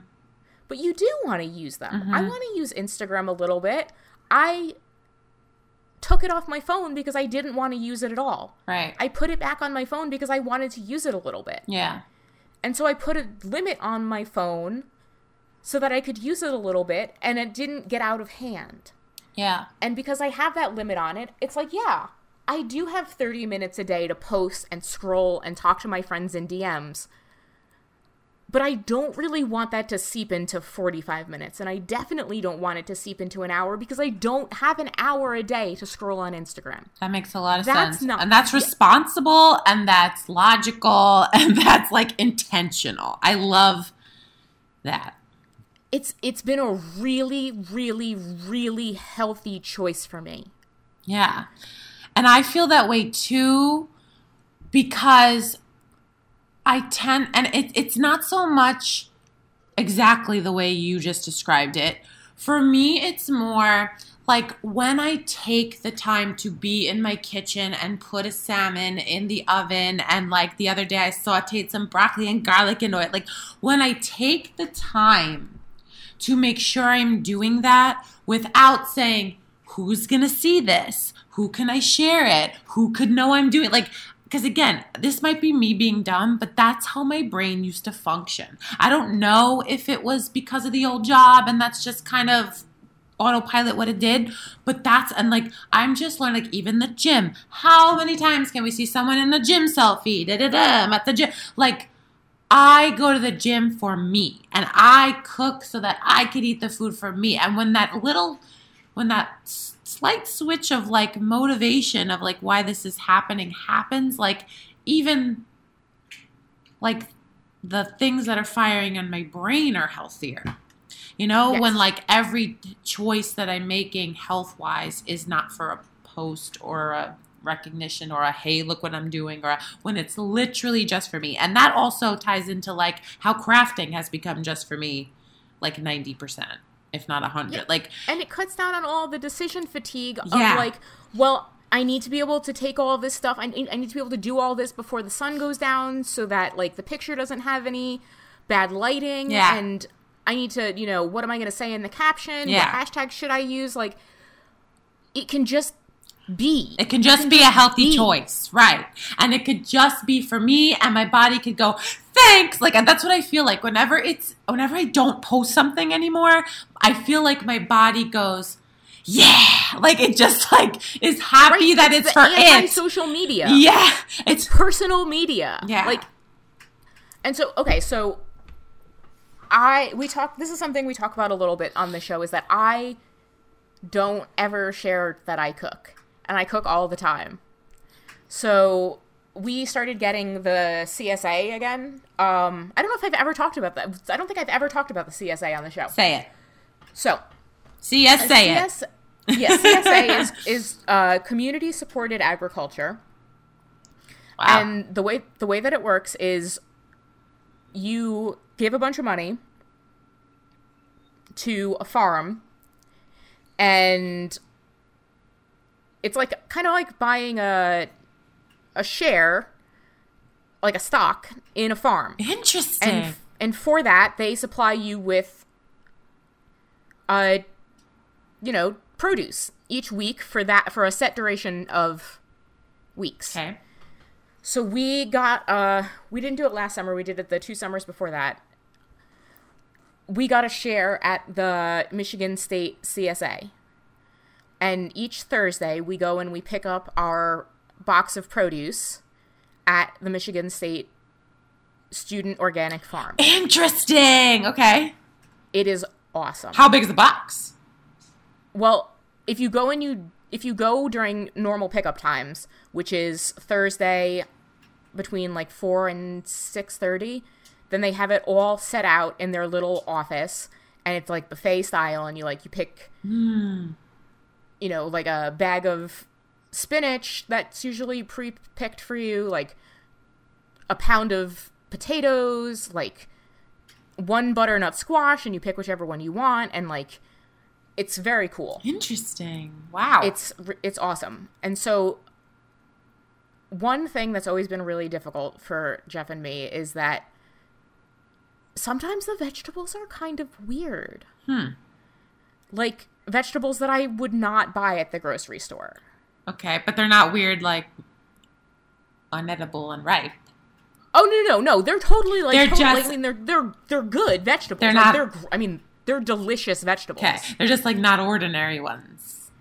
But you do want to use them. I want to use Instagram a little bit. I took it off my phone because I didn't want to use it at all. Right. I put it back on my phone because I wanted to use it a little bit. yeah. And so I put a limit on my phone so that I could use it a little bit and it didn't get out of hand. Yeah. And because I have that limit on it, it's like, yeah, I do have 30 minutes a day to post and scroll and talk to my friends in DMs. But I don't really want that to seep into 45 minutes. And I definitely don't want it to seep into an hour because I don't have an hour a day to scroll on Instagram. That makes a lot of That's sense. not- and that's responsible and that's logical and that's like intentional. I love that. It's it's been a really really really healthy choice for me. Yeah. And I feel that way too because I tend, and it, it's not so much exactly the way you just described it. For me, it's more like when I take the time to be in my kitchen and put a salmon in the oven, and like the other day I sauteed some broccoli and garlic into it. Like when I take the time to make sure I'm doing that without saying, who's to see this? Who can I share it? Who could know I'm doing like because again, this might be me being dumb, but that's how my brain used to function. I don't know if it was because of the old job and that's just kind of autopilot what it did, but that's and like I'm just learning like even the gym. How many times can we see someone in the gym selfie? Da da da. I'm at the gym. Like I go to the gym for me and I cook so that I could eat the food for me. And when that little, when that slight switch of like motivation of like why this is happening happens, like even like the things that are firing on my brain are healthier. You know, Yes. when like every choice that I'm making health wise is not for a post or a recognition or a hey look what i'm doing or a, when it's literally just for me and that also ties into like how crafting has become just for me like 90% if not a 100 Yeah. like and it cuts down on all the decision fatigue of Yeah. like well i need to be able to take all this stuff I need, I need to be able to do all this before the sun goes down so that like the picture doesn't have any bad lighting Yeah. and i need to you know what am i going to say in the caption Yeah. what hashtag should i use like it can just be It can just be a healthy be. choice, right? And it could just be for me, and my body could go, thanks. Like, and that's what I feel like whenever it's, whenever I don't post something anymore, I feel like my body goes, yeah, like it just like is happy Right? that it's, the for it. anti-social media. Yeah, it's personal media. Yeah. Like and so okay, so I we talk this is something we talk about a little bit on the show is that I don't ever share that I cook. And I cook all the time. So we started getting the CSA again. Um I don't know if I've ever talked about that. I don't think I've ever talked about the CSA on the show. say it. So yes, say it. CS, yes, CSA is is uh, community supported agriculture. Wow. And the way the way that it works is you give a bunch of money to a farm and it's like kind of like buying a a share like a stock in a farm. Interesting. And and for that they supply you with uh you know, produce each week for that for a set duration of weeks. okay. So we got uh we didn't do it last summer, we did it the two summers before that. We got a share at the Michigan State CSA. And each Thursday we go and we pick up our box of produce at the Michigan State Student Organic Farm. Interesting. Okay. It is awesome. How big is the box? Well, if you go and you if you go during normal pickup times, which is Thursday between like 4 and 6:30, then they have it all set out in their little office and it's like buffet style and you like you pick hmm. You know, like a bag of spinach that's usually pre-picked for you, like a pound of potatoes, like one butternut squash and you pick whichever one you want and like it's very cool. Interesting. Wow. It's it's awesome. And so one thing that's always been really difficult for Jeff and me is that sometimes the vegetables are kind of weird. Hmm. Like vegetables that I would not buy at the grocery store. okay, but they're not weird like unedible and ripe. Oh no no no! They're totally like They're totally, just- I mean they're they're they're good vegetables. They're Like, not- They're I mean they're delicious vegetables. Okay, they're just like not ordinary ones.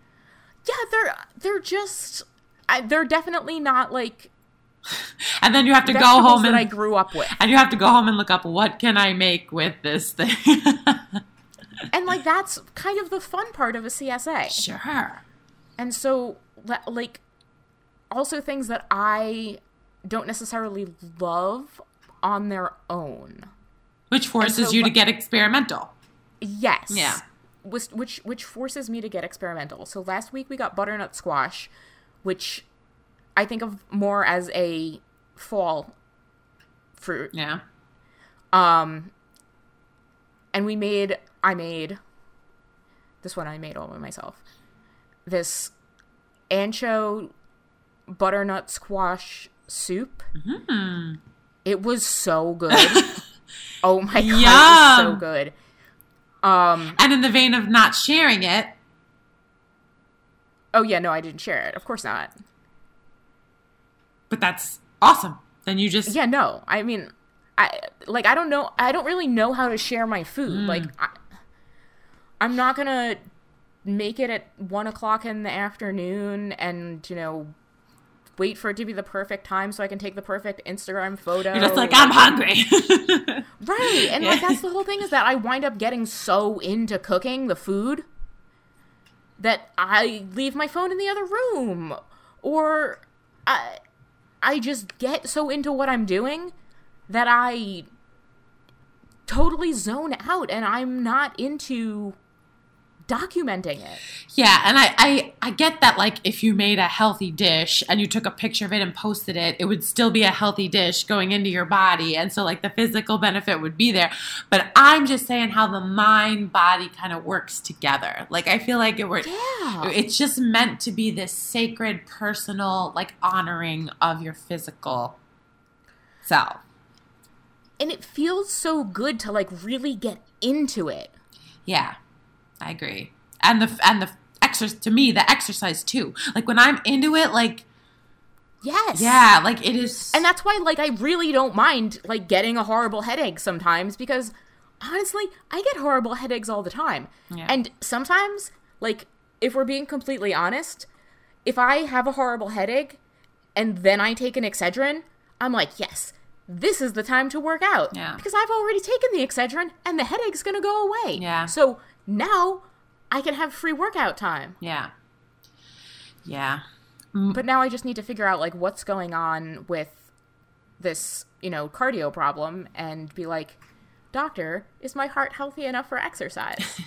Yeah, they're they're just I, they're definitely not like And then you have to go home that and I grew up with. and you have to go home and look up what can I make with this thing. and like that's kind of the fun part of a CSA. sure. And so like also things that I don't necessarily love on their own. Which forces so you to get experimental. Yes. Yeah. Which, which which forces me to get experimental. So last week we got butternut squash, which I think of more as a fall fruit. Yeah. Um and we made I made this one I made all by myself. This ancho butternut squash soup. It was so good. oh my god, it was so good. Um And in the vein of not sharing it, oh yeah, no, I didn't share it. Of course not. but that's awesome. Then you just Yeah, no. I mean, I like I don't know. I don't really know how to share my food. Like, I, I'm not gonna make it at one o'clock in the afternoon and you know wait for it to be the perfect time so I can take the perfect Instagram photo. you're just like I'm hungry. right, and like that's the whole thing is that I wind up getting so into cooking the food that I leave my phone in the other room, or I I just get so into what I'm doing that I totally zone out and I'm not into documenting it. Yeah, and I, I I get that like if you made a healthy dish and you took a picture of it and posted it, it would still be a healthy dish going into your body, and so like the physical benefit would be there. But I'm just saying how the mind body kind of works together. Like I feel like it were Yeah. it's just meant to be this sacred, personal, like honoring of your physical self. And it feels so good to like really get into it. Yeah, I agree. And the and the exercise to me, the exercise too. Like when I'm into it, like Yes. yeah, like it is. And that's why like I really don't mind like getting a horrible headache sometimes because honestly, I get horrible headaches all the time. Yeah. And sometimes like if we're being completely honest, if I have a horrible headache and then I take an Excedrin, I'm like, yes, this is the time to work out. Yeah. Because I've already taken the Excedrin and the headache's going to go away. Yeah. So now I can have free workout time. Yeah. Yeah. Mm. But now I just need to figure out like what's going on with this, you know, cardio problem and be like, "Doctor, is my heart healthy enough for exercise?"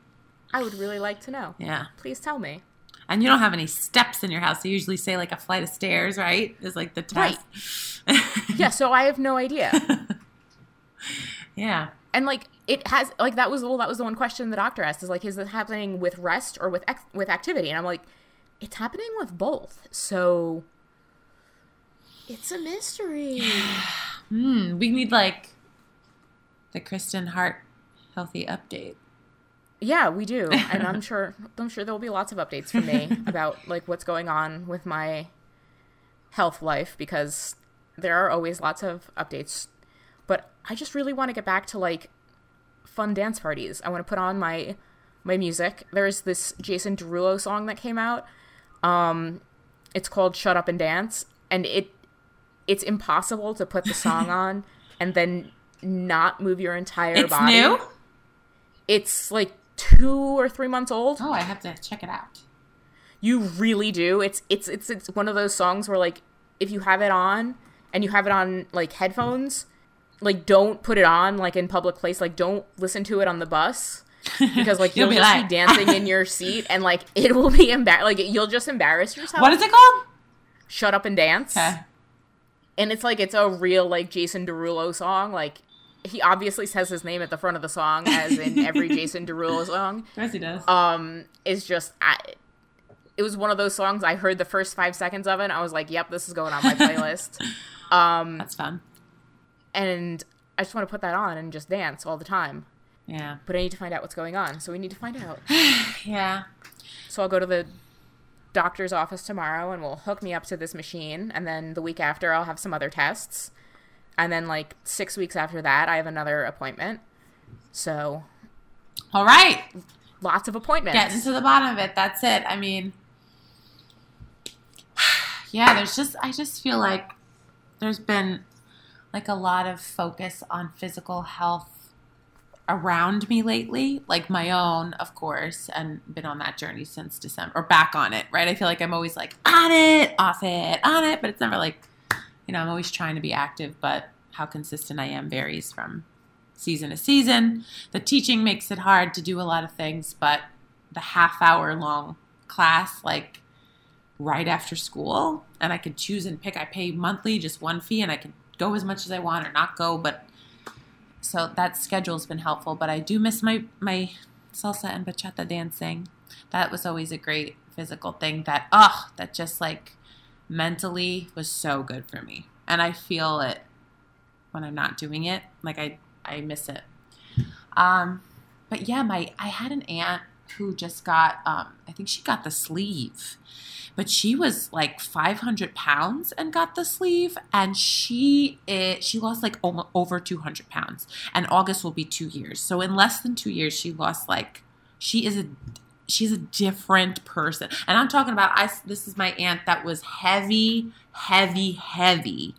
I would really like to know. Yeah. Please tell me. And you don't have any steps in your house. You usually say like a flight of stairs, right? Is like the test. Right. Yeah, so I have no idea. yeah. and like it has like that was well that was the one question the doctor asked is like is it happening with rest or with ex- with activity and i'm like it's happening with both so it's a mystery Hmm. We need like the Kristen Hart healthy update. yeah we do and i'm sure i'm sure there will be lots of updates from me about like what's going on with my health life because there are always lots of updates but i just really want to get back to like fun dance parties. I want to put on my my music. There's this jason derulo song that came out um it's called shut up and dance and it it's impossible to put the song on and then not move your entire It's body. new? it's like two or three months old. Oh, I have to check it out. you really do. It's it's it's it's one of those songs where like if you have it on and you have it on like headphones like don't put it on like in public place like don't listen to it on the bus because like You'll you'll, be just like- be dancing in your seat and like it will be embar like you'll just embarrass yourself What is it called? shut up and dance Okay. and it's like it's a real like jason derulo song like he obviously says his name at the front of the song as in every jason derulo song Yes, he does. um is just I, it was one of those songs I heard the first five seconds of it and I was like, yep, this is going on my playlist. That's fun. And I just want to put that on and just dance all the time. Yeah. But I need to find out what's going on. So we need to find out. Yeah. So I'll go to the doctor's office tomorrow and we'll hook me up to this machine. And then the week after, I'll have some other tests. And then, like, six weeks after that, I have another appointment. So All right. lots of appointments. Getting to the bottom of it. That's it. I mean, yeah, there's just, I just feel like there's been like a lot of focus on physical health around me lately, like my own, of course, and been on that journey since December or back on it, right? I feel like I'm always like on it, off it, on it, but it's never like, you know, I'm always trying to be active, but how consistent I am varies from season to season. The teaching makes it hard to do a lot of things, but the half hour long class, like right after school, and I could choose and pick. I pay monthly, just one fee, and I can go as much as I want or not go. But so that schedule's been helpful. But I do miss my my salsa and bachata dancing. That was always a great physical thing. That oh that just like mentally was so good for me, and I feel it when I'm not doing it. Like I I miss it. Um, but yeah, my I had an aunt who just got um, I think she got the sleeve, but she was like 500 pounds and got the sleeve, and she it, she lost like over 200 pounds, and August will be two years. So in less than two years, she lost like she is a she's a different person, and I'm talking about I. This is my aunt that was heavy, heavy, heavy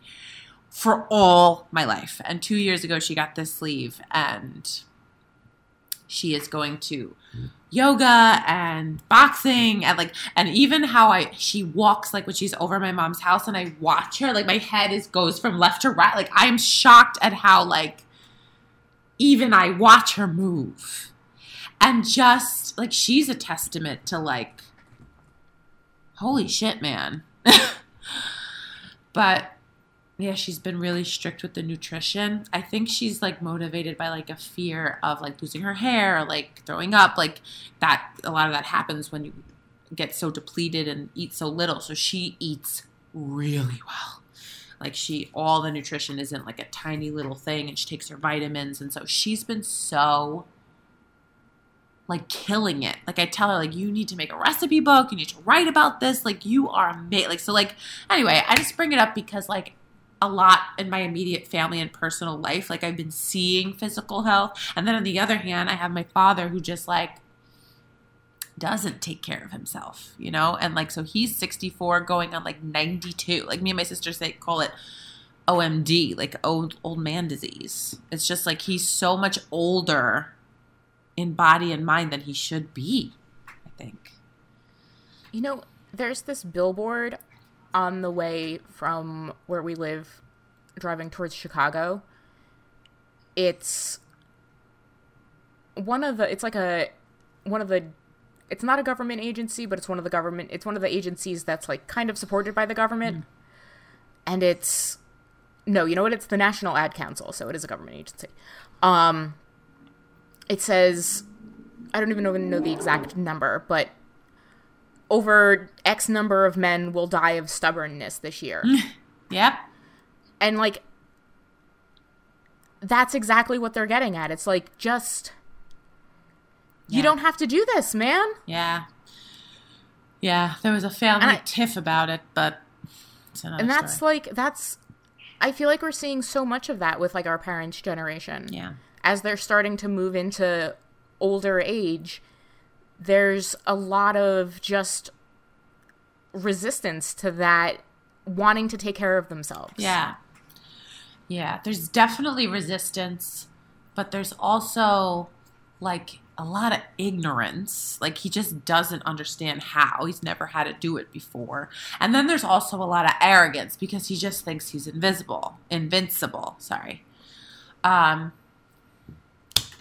for all my life. And two years ago, she got this sleeve, and she is going to yoga and boxing and like and even how I she walks like when she's over my mom's house and I watch her like my head is goes from left to right. Like I am shocked at how like even I watch her move. And just like she's a testament to like holy shit man. But yeah, she's been really strict with the nutrition. I think she's like motivated by like a fear of like losing her hair or like throwing up. Like that, a lot of that happens when you get so depleted and eat so little. So she eats really well. Like she, all the nutrition isn't like a tiny little thing and she takes her vitamins. And so she's been so like killing it. Like I tell her, like you need to make a recipe book. You need to write about this. Like you are amazing. Like so, like anyway, I just bring it up because like a lot in my immediate family and personal life. Like I've been seeing physical health, and then on the other hand, I have my father who just like doesn't take care of himself, you know? And like, so he's 64 going on like 92. Like, me and my sister say, call it OMD, like old, old man disease. It's just like he's so much older in body and mind than he should be, I think. You know, there's this billboard on the way from where we live driving towards Chicago. It's one of the it's like a one of the it's not a government agency, but it's one of the government it's one of the agencies that's like kind of supported by the government. Mm. And it's no, you know what? It's the National Ad Council, so it is a government agency. Um it says I don't even know, know the exact number, but over X number of men will die of stubbornness this year. yep. And like that's exactly what they're getting at. It's like just yeah. you don't have to do this, man. Yeah. Yeah, there was a family I, tiff about it, but and that's story. like that's I feel like we're seeing so much of that with like our parents' generation. Yeah. As they're starting to move into older age, there's a lot of just resistance to that wanting to take care of themselves. Yeah. Yeah, there's definitely resistance, but there's also like a lot of ignorance. Like he just doesn't understand how. He's never had to do it before. And then there's also a lot of arrogance because he just thinks he's invisible, invincible, sorry. Um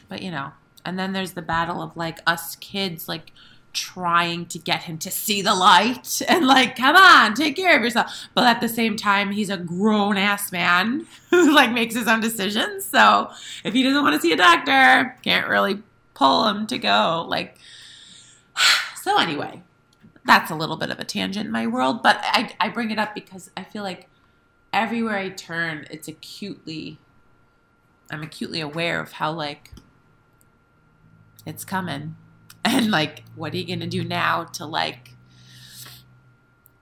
but you know, and then there's the battle of like us kids like trying to get him to see the light and like come on take care of yourself. But at the same time he's a grown ass man who like makes his own decisions. So if he doesn't want to see a doctor can't really pull him to go like so anyway that's a little bit of a tangent in my world but i, I bring it up because i feel like everywhere i turn it's acutely i'm acutely aware of how like it's coming. And like, what are you going to do now to like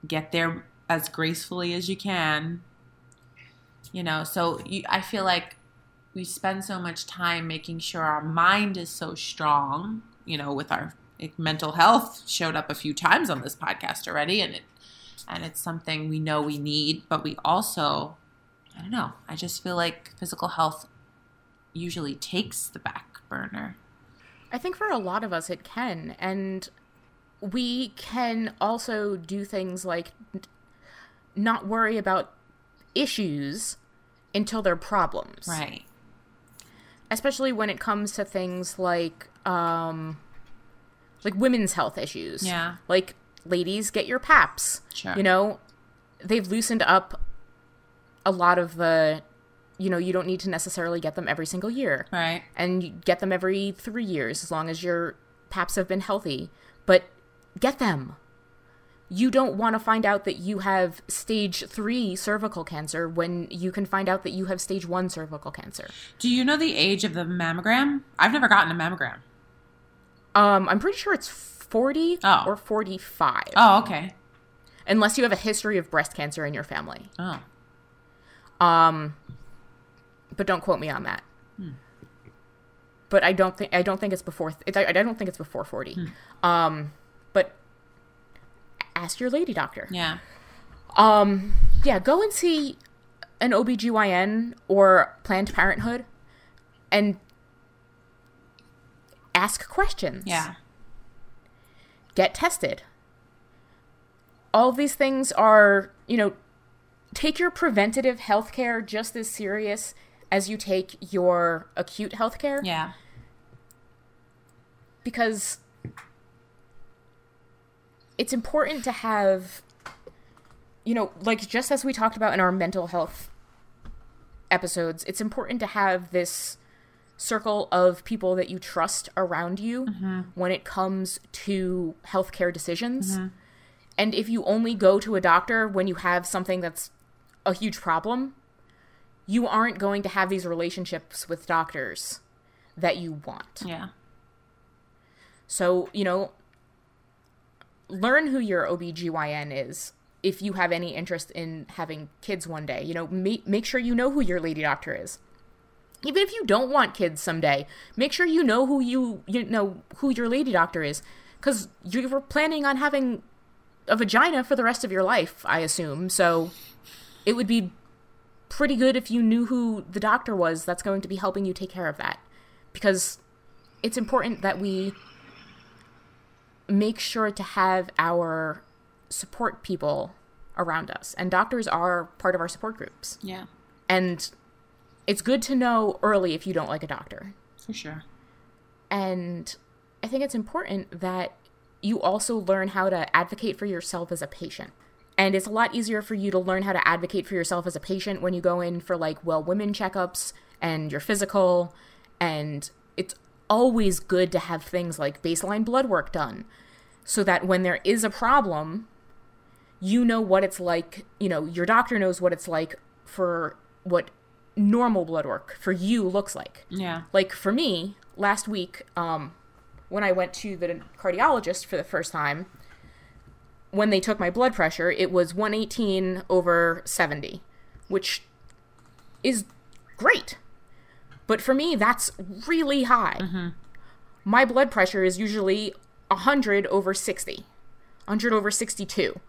get there as gracefully as you can? You know, so you, I feel like we spend so much time making sure our mind is so strong, you know, with our like, mental health showed up a few times on this podcast already and it and it's something we know we need, but we also I don't know, I just feel like physical health usually takes the back burner. I think for a lot of us it can. And we can also do things like not worry about issues until they're problems. Right. Especially when it comes to things like um like women's health issues. Yeah. Like ladies get your paps. Sure. You know, they've loosened up a lot of the you know, you don't need to necessarily get them every single year. Right. And you get them every three years as long as your PAPs have been healthy. But get them. You don't want to find out that you have stage three cervical cancer when you can find out that you have stage one cervical cancer. Do you know the age of the mammogram? I've never gotten a mammogram. Um, I'm pretty sure it's 40 oh. or 45. Oh, okay. Unless you have a history of breast cancer in your family. Oh. Um, but don't quote me on that. Hmm. But I don't think I don't think it's before. It's, I, I don't think it's before forty. Hmm. Um, but ask your lady doctor. Yeah. Um. Yeah. Go and see an OBGYN or Planned Parenthood, and ask questions. Yeah. Get tested. All these things are, you know, take your preventative health care just as serious as you take your acute health care. Yeah. Because it's important to have, you know, like just as we talked about in our mental health episodes, it's important to have this circle of people that you trust around you mm-hmm. when it comes to healthcare decisions. Mm-hmm. And if you only go to a doctor when you have something that's a huge problem, you aren't going to have these relationships with doctors that you want. Yeah. So, you know, learn who your OBGYN is if you have any interest in having kids one day. You know, make, make sure you know who your lady doctor is. Even if you don't want kids someday, make sure you know who you you know who your lady doctor is because you were planning on having a vagina for the rest of your life, I assume. So it would be pretty good if you knew who the doctor was that's going to be helping you take care of that. Because it's important that we make sure to have our support people around us. And doctors are part of our support groups. Yeah, And it's good to know early if you don't like a doctor. for sure. And I think it's important that you also learn how to advocate for yourself as a patient. And it's a lot easier for you to learn how to advocate for yourself as a patient when you go in for like well women checkups and your physical. And it's always good to have things like baseline blood work done so that when there is a problem, you know what it's like, you know, your doctor knows what it's like for what normal blood work for you looks like Yeah, like for me last week um when i went to the cardiologist for the first time when they took my blood pressure it was 118 over 70 which is great. But for me that's really high. Mm-hmm. My blood pressure is usually 100 over 60 100 over 62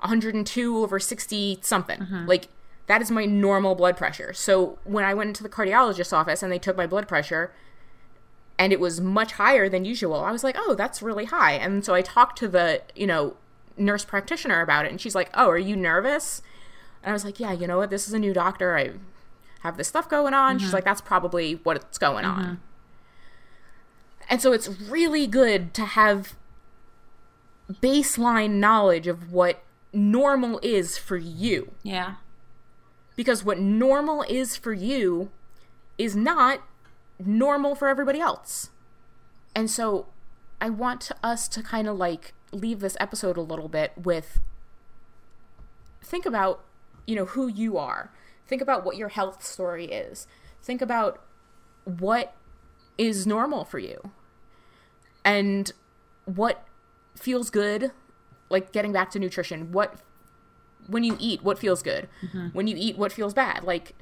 102 over 60 something mm-hmm. like that is my normal blood pressure. So when i went into the cardiologist's office and they took my blood pressure and it was much higher than usual i was like oh that's really high. And so i talked to the you know nurse practitioner about it and she's like oh are you nervous? And i was like yeah you know what? This is a new doctor. I have this stuff going on. She's mm-hmm. like that's probably what's going on. Mm-hmm. And so it's really good to have baseline knowledge of what normal is for you. Yeah, because what normal is for you is not normal for everybody else. And so I want us to kind of like leave this episode a little bit with think about, you know, who you are. Think about what your health story is. Think about what is normal for you. And what feels good, like getting back to nutrition, what when you eat, what feels good? Mm-hmm. When you eat, what feels bad? Like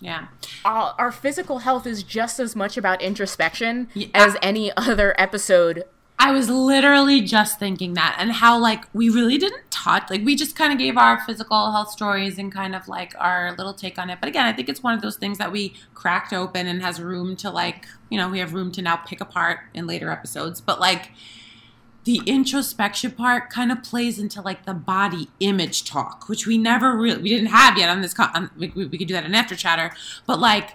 yeah. our, our physical health is just as much about introspection Yeah. as any other episode. I was literally just thinking that, and how like we really didn't touch, like we just kind of gave our physical health stories and kind of like our little take on it. But again, I think it's one of those things that we cracked open and has room to like, you know, we have room to now pick apart in later episodes. But like the introspection part kind of plays into like the body image talk, which we never really we didn't have yet on this. Con- on, we, we could do that in after chatter, but like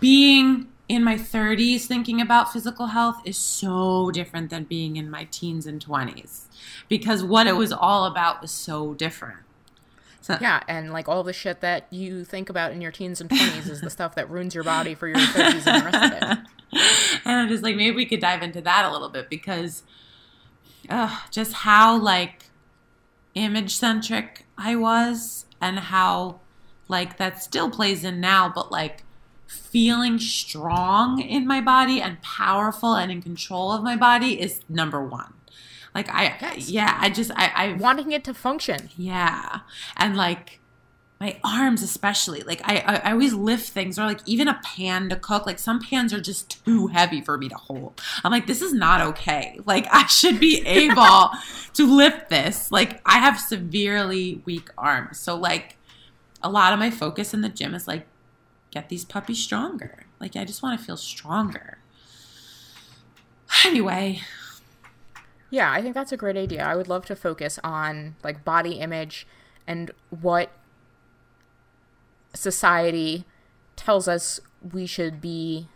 being in my 30s thinking about physical health is so different than being in my teens and 20s because what it was all about was so different. So Yeah, and like all the shit that you think about in your teens and 20s is the stuff that ruins your body for your 30s and the rest of it. and I'm just like maybe we could dive into that a little bit because uh, just how like image centric I was and how like that still plays in now but like feeling strong in my body and powerful and in control of my body is number one like I Yes. yeah I just I I Wanting it to function. yeah. And like my arms especially. Like I, I I always lift things or like even a pan to cook. Like some pans are just too heavy for me to hold. I'm like, this is not okay. Like I should be able to lift this. Like I have severely weak arms. So like a lot of my focus in the gym is like get these puppies stronger. Like I just want to feel stronger. Anyway, Yeah, I think that's a great idea. I would love to focus on like body image and what society tells us we should be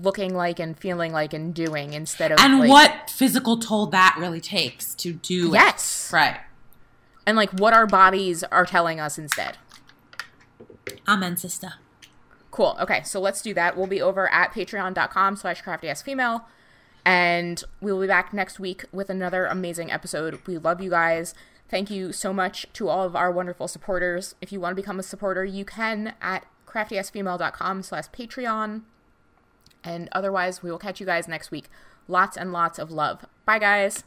looking like and feeling like and doing instead of and like, what physical toll that really takes to do it. Yes. Right. and like what our bodies are telling us instead. Amen, sister. Cool. Okay, so let's do that. We'll be over at patreon.com slash craftyasfemale. And we'll be back next week with another amazing episode. We love you guys. Thank you so much to all of our wonderful supporters. If you want to become a supporter, you can at craftyasfemale.com slash Patreon. And otherwise, we will catch you guys next week. Lots and lots of love. Bye, guys.